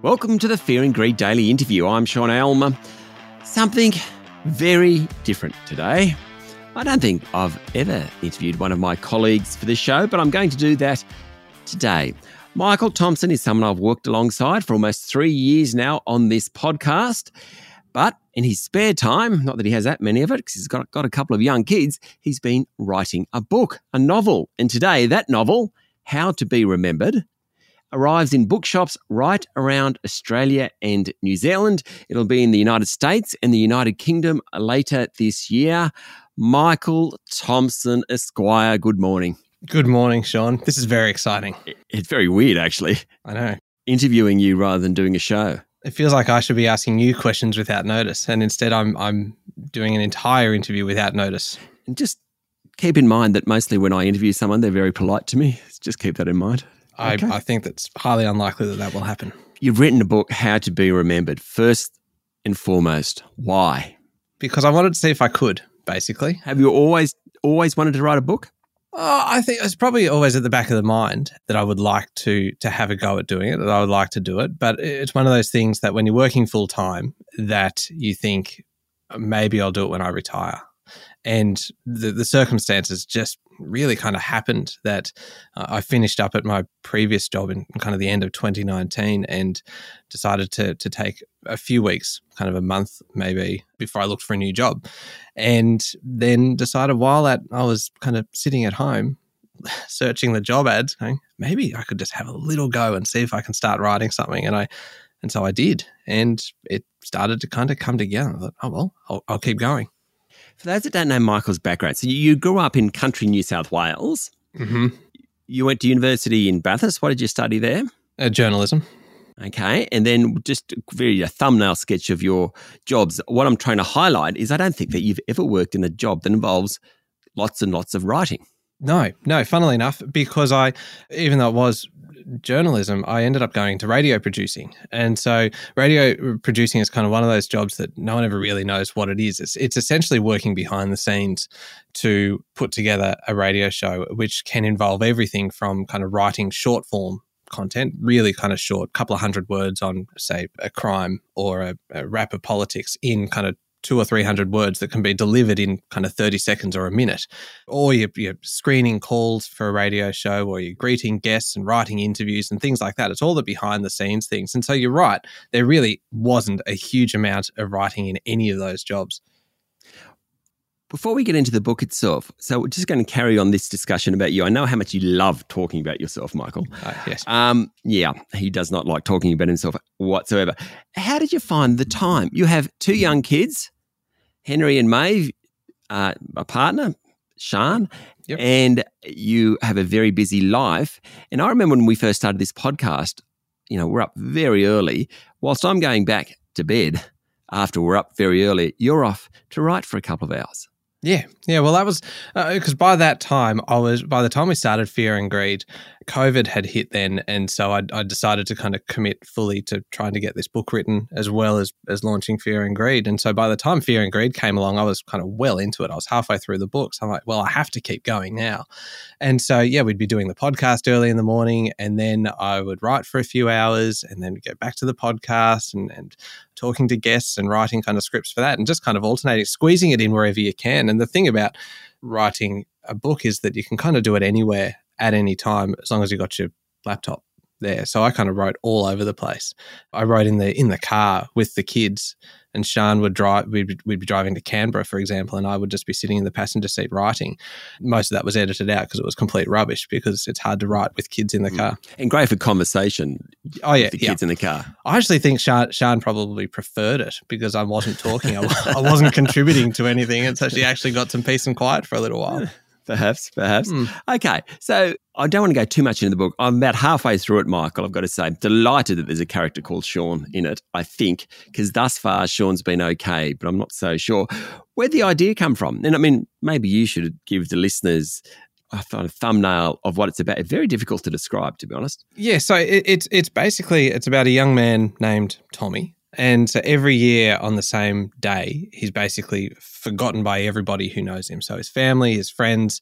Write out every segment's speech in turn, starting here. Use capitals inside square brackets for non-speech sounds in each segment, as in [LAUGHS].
Welcome to the Fear and Greed Daily Interview. I'm Sean Aylmer. Something very different today. I don't think I've ever interviewed one of my colleagues for this show, but I'm going to do that today. Michael Thompson is someone I've worked alongside for almost three years now on this podcast. But in his spare time, not that he has that many of it, because he's got, got a couple of young kids, he's been writing a book, a novel. And today, that novel, How to Be Remembered, arrives in bookshops right around Australia and New Zealand. It'll be in the United States and the United Kingdom later this year. Michael Thompson Esquire, good morning. Good morning, Sean. This is very exciting. It's very weird, actually. I know. Interviewing you rather than doing a show. It feels like I should be asking you questions without notice, and instead, I'm I'm doing an entire interview without notice. And just keep in mind that mostly when I interview someone, they're very polite to me. Just keep that in mind. I, okay. I think that's highly unlikely that that will happen. You've written a book, How to Be Remembered. First and foremost, why? Because I wanted to see if I could. Basically, have you always always wanted to write a book? Oh, I think it's probably always at the back of the mind that I would like to to have a go at doing it. That I would like to do it, but it's one of those things that when you're working full time, that you think uh, maybe I'll do it when I retire, and the the circumstances just really kind of happened that uh, I finished up at my previous job in kind of the end of 2019 and decided to to take a few weeks, kind of a month maybe, before I looked for a new job, and then decided while that I was kind of sitting at home [LAUGHS] searching the job ads, going maybe I could just have a little go and see if I can start writing something, and I and so I did, and it started to kind of come together. I thought, oh well, I'll, I'll keep going. For those that don't know Michael's background, so you grew up in country New South Wales. Mm-hmm. You went to university in Bathurst. What did you study there? Uh, journalism. Okay. And then just very a thumbnail sketch of your jobs. What I'm trying to highlight is I don't think that you've ever worked in a job that involves lots and lots of writing. No, no, funnily enough, because I, even though it was journalism, I ended up going to radio producing. And so radio uh, producing is kind of one of those jobs that no one ever really knows what it is. It's, it's essentially working behind the scenes to put together a radio show, which can involve everything from kind of writing short form content, really kind of short, couple of hundred words on, say, a crime or a, a wrap of politics in kind of two or three hundred words that can be delivered in kind of 30 seconds or a minute. Or you're, you're, screening calls for a radio show, or you're greeting guests and writing interviews and things like that. It's all the behind the scenes things. And so you're right, there really wasn't a huge amount of writing in any of those jobs. Before we get into the book itself, so we're just going to carry on this discussion about you. I know how much you love talking about yourself, Michael. Uh, yes. Um, yeah, he does not like talking about himself whatsoever. How did you find the time? You have two young kids, Henry and Maeve, uh, a partner, Sean, yep. and you have a very busy life. And I remember when we first started this podcast, you know, we're up very early. Whilst I'm going back to bed after we're up very early, you're off to write for a couple of hours. Yeah, yeah. Well, that was because uh, by that time, I was by the time we started Fear and Greed, COVID had hit then, and so I, I, decided to kind of commit fully to trying to get this book written as well as as launching Fear and Greed. And so by the time Fear and Greed came along, I was kind of well into it. I was halfway through the book, so I'm like, well, I have to keep going now. And so yeah, we'd be doing the podcast early in the morning, and then I would write for a few hours, and then go back to the podcast and and talking to guests and writing kind of scripts for that and just kind of alternating, squeezing it in wherever you can. And the thing about writing a book is that you can kind of do it anywhere at any time as long as you got your laptop there. So I kind of wrote all over the place. I wrote in the in the car with the kids and Sean would drive. We'd be, we'd be driving to Canberra, for example, and I would just be sitting in the passenger seat writing. Most of that was edited out because it was complete rubbish because it's hard to write with kids in the mm. car. And great for conversation. Oh yeah, the kids yeah. in the car. I actually think Sean, Sean probably preferred it because I wasn't talking. I, I wasn't contributing to anything, and so she actually got some peace and quiet for a little while. Perhaps, perhaps. Mm. Okay, so I don't want to go too much into the book. I'm about halfway through it, Michael. I've got to say, I'm delighted that there's a character called Sean in it, I think, because thus far Sean's been okay, but I'm not so sure. Where'd the idea come from? And I mean, maybe you should give the listeners a thumbnail of what it's about. It's very difficult to describe, to be honest. Yeah, so it, it's it's basically it's about a young man named Tommy and so every year on the same day, he's basically forgotten by everybody who knows him. So his family, his friends,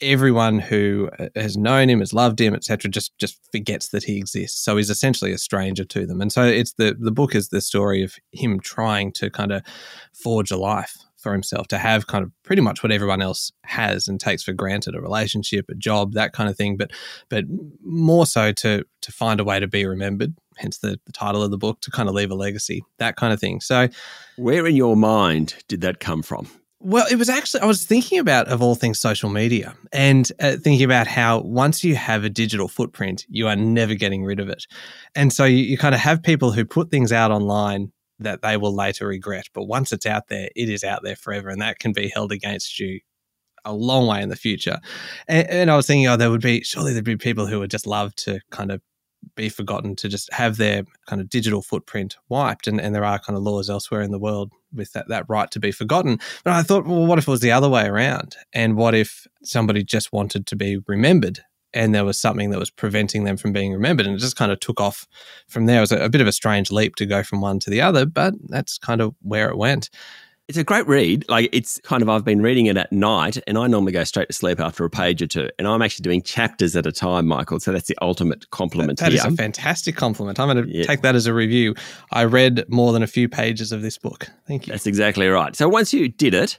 everyone who uh, has known him, has loved him, etc., just just forgets that he exists. So he's essentially a stranger to them. And so it's the the book is the story of him trying to kind of forge a life for himself, to have kind of pretty much what everyone else has and takes for granted, a relationship, a job, that kind of thing. But but more so to to find a way to be remembered. Hence the, the title of the book, to kind of leave a legacy, that kind of thing. So, where in your mind did that come from? Well, it was actually, I was thinking about, of all things, social media and uh, thinking about how once you have a digital footprint, you are never getting rid of it. And so you, you kind of have people who put things out online that they will later regret. But once it's out there, it is out there forever. And that can be held against you a long way in the future. And, and I was thinking, oh, there would be, surely there'd be people who would just love to kind of be forgotten to just have their kind of digital footprint wiped. And, and there are kind of laws elsewhere in the world with that, that right to be forgotten. But I thought, well, what if it was the other way around? And what if somebody just wanted to be remembered and there was something that was preventing them from being remembered? And it just kind of took off from there. It was a, a bit of a strange leap to go from one to the other, but that's kind of where it went. It's a great read. Like it's kind of I've been reading it at night, and I normally go straight to sleep after a page or two. And I'm actually doing chapters at a time, Michael. So that's the ultimate compliment. that, that is a fantastic compliment. I'm going to yeah. take that as a review. I read more than a few pages of this book. Thank you. That's exactly right. So once you did it,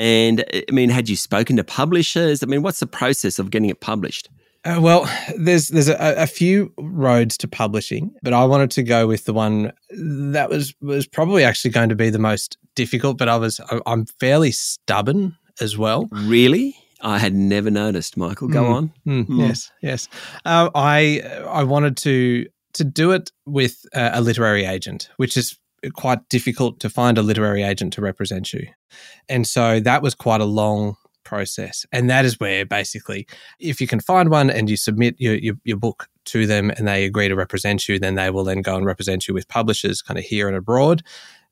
and I mean, had you spoken to publishers? I mean, what's the process of getting it published? Uh, well, there's there's a, a, few roads to publishing, but I wanted to go with the one that was was probably actually going to be the most difficult. But I was I'm fairly stubborn as well. Really, I had never noticed. Michael, go mm, on. Mm, mm. Yes, yes. Uh, I I wanted to to do it with a, a literary agent, which is quite difficult to find a literary agent to represent you, and so that was quite a long process. And that is where basically, if you can find one and you submit your, your, your, book to them and they agree to represent you, then they will then go and represent you with publishers kind of here and abroad.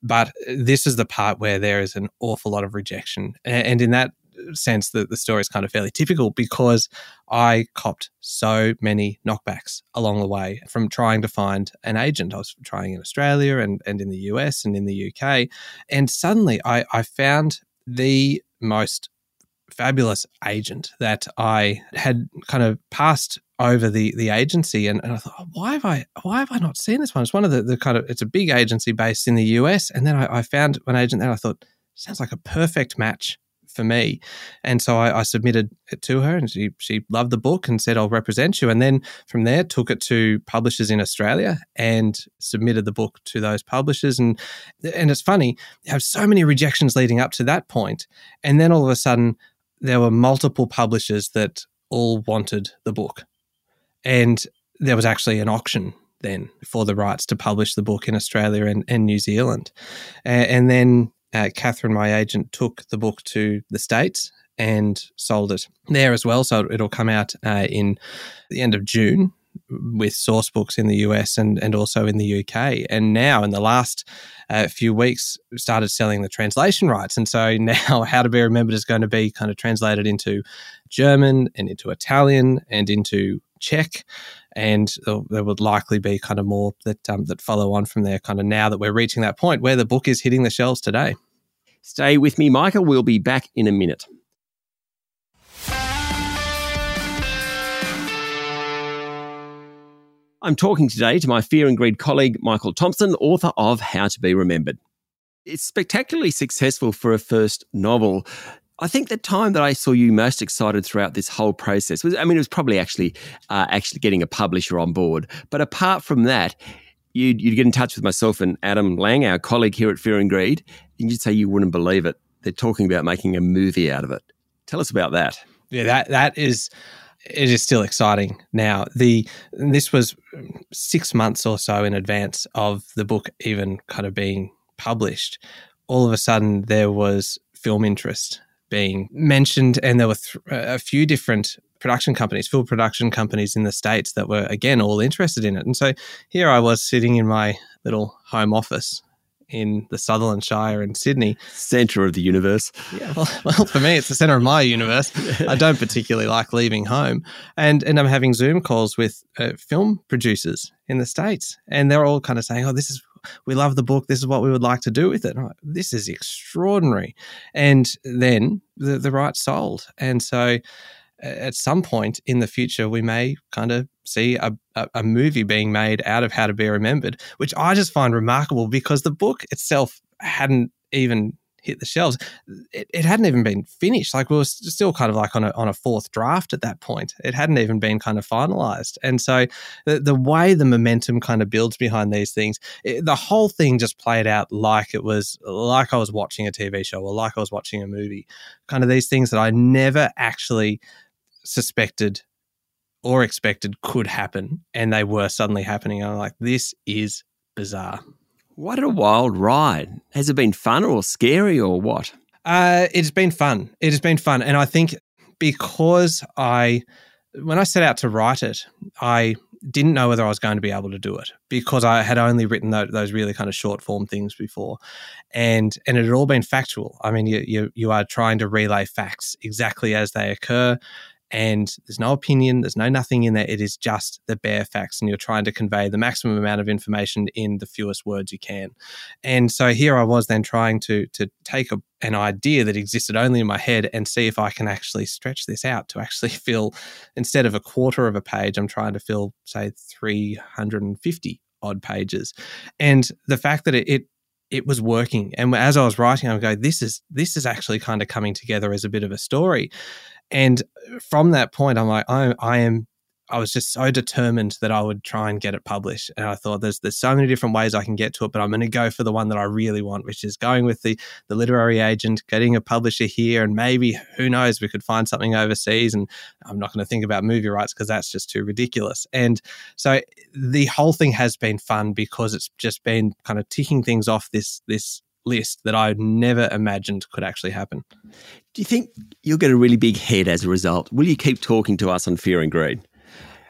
But this is the part where there is an awful lot of rejection. And in that sense, that the story is kind of fairly typical because I copped so many knockbacks along the way from trying to find an agent. I was trying in Australia and, and in the US and in the UK. And suddenly I, I found the most fabulous agent that I had kind of passed over the the agency and, and I thought, oh, why have I why have I not seen this one? It's one of the, the kind of it's a big agency based in the US. And then I, I found an agent there I thought, sounds like a perfect match for me. And so I, I, submitted it to her and she, she loved the book and said, I'll represent you. And then from there, took it to publishers in Australia and submitted the book to those publishers. And, and it's funny, you have so many rejections leading up to that point, And then all of a sudden, there were multiple publishers that all wanted the book. And there was actually an auction then for the rights to publish the book in Australia and, and New Zealand. And, and then uh, Catherine, my agent, took the book to the States and sold it there as well. So it'll come out uh, in the end of June with Sourcebooks in the US and, and also in the UK. And now, in the last uh, few weeks, started selling the translation rights. And so [LAUGHS] now, How to Be Remembered is going to be kind of translated into German and into Italian and into Czech. And there would likely be kind of more that um, that follow on from there. Kind of now that we're reaching that point where the book is hitting the shelves today. Stay with me, Michael. We'll be back in a minute. I'm talking today to my Fear and Greed colleague, Michael Thompson, author of How to Be Remembered. It's spectacularly successful for a first novel. I think the time that I saw you most excited throughout this whole process was, I mean, it was probably actually uh, actually getting a publisher on board. But apart from that, you'd, you'd get in touch with myself and Adam Lang, our colleague here at Fear and Greed, and you'd say you wouldn't believe it. They're talking about making a movie out of it. Tell us about that. Yeah, that that is it is still exciting now. The this was six months or so in advance of the book even kind of being published. All of a sudden, there was film interest being mentioned, and there were th- a few different production companies, film production companies in the states that were again all interested in it. And so here I was sitting in my little home office in the Sutherland Shire in Sydney. Center of the universe. Yeah, well, [LAUGHS] well for me, it's the center of my universe. I don't particularly like leaving home. And, and I'm having Zoom calls with uh, film producers in the States. And they're all kind of saying, oh, this is, we love the book. This is what we would like to do with it. Like, this is extraordinary. And then the, the rights sold. And so at some point in the future, we may kind of see a, a, a, movie being made out of How to Be Remembered, which I just find remarkable because the book itself hadn't even hit the shelves. It, it hadn't even been finished. Like we were still kind of like on a, on a fourth draft at that point. It hadn't even been kind of finalized. And so the, the way the momentum kind of builds behind these things, it, the whole thing just played out like it was like I was watching a TV show or like I was watching a movie. Kind of these things that I never actually suspected or expected could happen. And they were suddenly happening. I'm like, this is bizarre. What a wild ride. Has it been fun or scary or what? Uh, it's been fun. It has been fun. And I think because I, when I set out to write it, I didn't know whether I was going to be able to do it because I had only written those, really kind of short form things before, and and it had all been factual. I mean, you you, you are trying to relay facts exactly as they occur, and there's no opinion, there's no nothing in there. It is just the bare facts, and you're trying to convey the maximum amount of information in the fewest words you can. And so here I was then trying to to take a, an idea that existed only in my head and see if I can actually stretch this out to actually [LAUGHS] fill instead of a quarter of a page, I'm trying to fill say 350 odd pages. And the fact that it, it it was working. And as I was writing, I would go, this is this is actually kind of coming together as a bit of a story. And from that point, I'm like, I, I am. I was just so determined that I would try and get it published, and I thought there's there's so many different ways I can get to it, but I'm going to go for the one that I really want, which is going with the the literary agent, getting a publisher here, and maybe who knows, we could find something overseas. And I'm not going to think about movie rights because that's just too ridiculous. And so the whole thing has been fun because it's just been kind of ticking things off this this list that I never imagined could actually happen. Do you think you'll get a really big head as a result? Will you keep talking to us on Fear and Greed?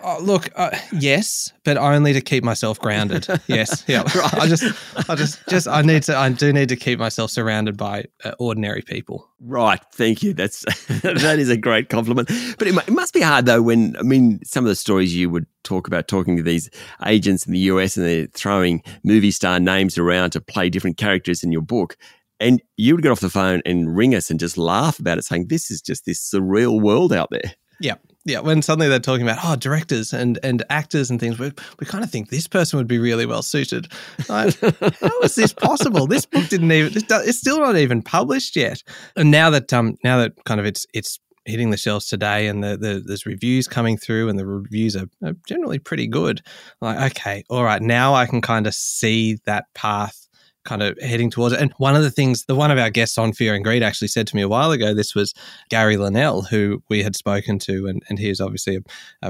Oh, look, uh, yes, but only to keep myself grounded. Yes, [LAUGHS] yeah. right. I just, I just, just, I need to, I do need to keep myself surrounded by uh, ordinary people. Right. Thank you. That's [LAUGHS] that is a great compliment. But it, it, must be hard though when I mean some of the stories you would talk about talking to these agents in the US and they're throwing movie star names around to play different characters in your book. And you would get off the phone and ring us and just laugh about it, saying, This is just this surreal world out there. Yeah yeah, when suddenly they're talking about oh directors and and actors and things, we, we kind of think this person would be really well suited. Like, how is this possible? This book didn't even it's still not even published yet. And now that um now that kind of it's it's hitting the shelves today and the, the, there's reviews coming through and the reviews are, are generally pretty good. Like okay, all right, now I can kind of see that path kind of heading towards it. And one of the things, the one of our guests on Fear and Greed actually said to me a while ago, this was Garry Linnell, who we had spoken to, and, and he is obviously a,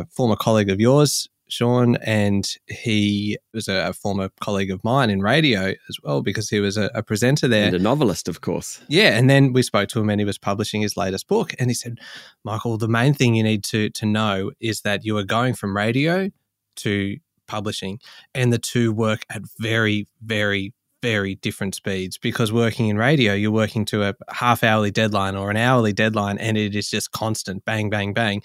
a former colleague of yours, Sean, and he was a, a, former colleague of mine in radio as well because he was a, a, presenter there. And a novelist, of course. Yeah. And then we spoke to him and he was publishing his latest book. And he said, Michael, the main thing you need to, to know is that you are going from radio to publishing, and the two work at very, very, very different speeds because working in radio, you're working to a half hourly deadline or an hourly deadline and it is just constant bang, bang, bang.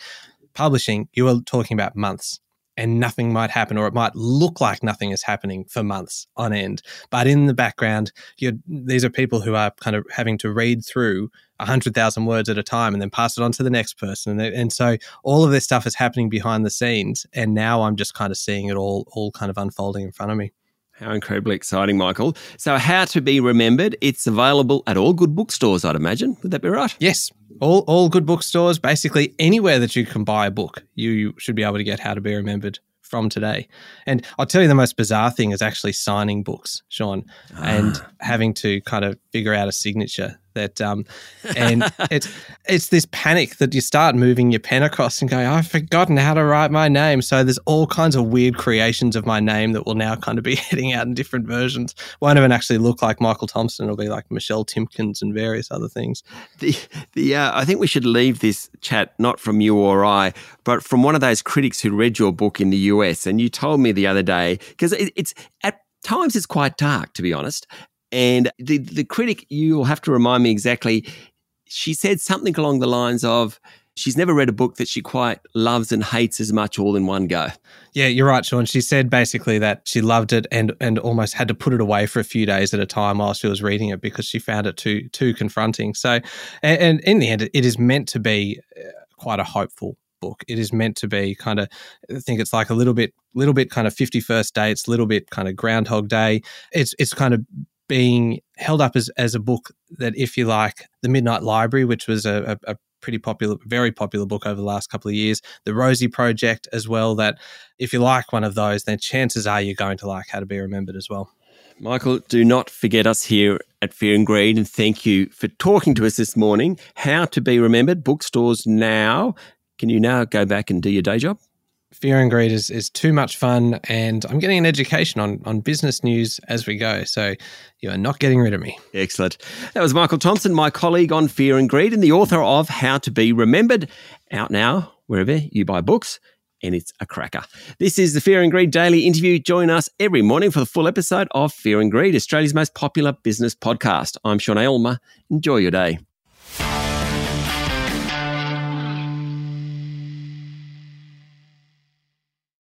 Publishing, you are talking about months and nothing might happen, or it might look like nothing is happening for months on end. But in the background, you're these are people who are kind of having to read through 100,000 words at a time and then pass it on to the next person. And, and so all of this stuff is happening behind the scenes. And now I'm just kind of seeing it all, all kind of unfolding in front of me. How incredibly exciting, Michael. So, How to Be Remembered, it's available at all good bookstores, I'd imagine. Would that be right? Yes. All, all good bookstores, basically anywhere that you can buy a book, you should be able to get How to Be Remembered from today. And I'll tell you the most bizarre thing is actually signing books, Sean, ah. and having to kind of figure out a signature that um [LAUGHS] and it's it's this panic that you start moving your pen across and go i've forgotten how to write my name. So there's all kinds of weird creations of my name that will now kind of be [LAUGHS] heading out in different versions. Won't even actually look like michael thompson. It'll be like michelle timkins and various other things. The the uh, i think we should leave this chat not from you or i but from one of those critics who read your book in the us and you told me the other day because it, it's at times it's quite dark to be honest and the, the critic, you'll have to remind me exactly, she said something along the lines of, she's never read a book that she quite loves and hates as much all in one go. Yeah, you're right, Sean. She said basically that she loved it and and almost had to put it away for a few days at a time while she was reading it because she found it too too confronting. So, and, and in the end, it is meant to be uh, quite a hopeful book. It is meant to be kind of, I think it's like a little bit, little bit kind of 50 First Dates, little bit kind of Groundhog Day. It's, it's kind of being held up as, as a book that, if you like, The Midnight Library, which was a, a, a pretty popular, very popular book over the last couple of years. The Rosie Project as well. That if you like one of those, then chances are you're going to like How to Be Remembered as well. Michael, do not forget us here at Fear and Greed, and thank you for talking to us this morning. How to Be Remembered, bookstores now. Can you now go back and do your day job? Fear and Greed is, is too much fun, and I'm getting an education on, on business news as we go. So you are not getting rid of me. Excellent. That was Michael Thompson, my colleague on Fear and Greed, and the author of How to Be Remembered, out now wherever you buy books. And it's a cracker. This is the Fear and Greed Daily Interview. Join us every morning for the full episode of Fear and Greed, Australia's most popular business podcast. I'm Sean Aylmer. Enjoy your day.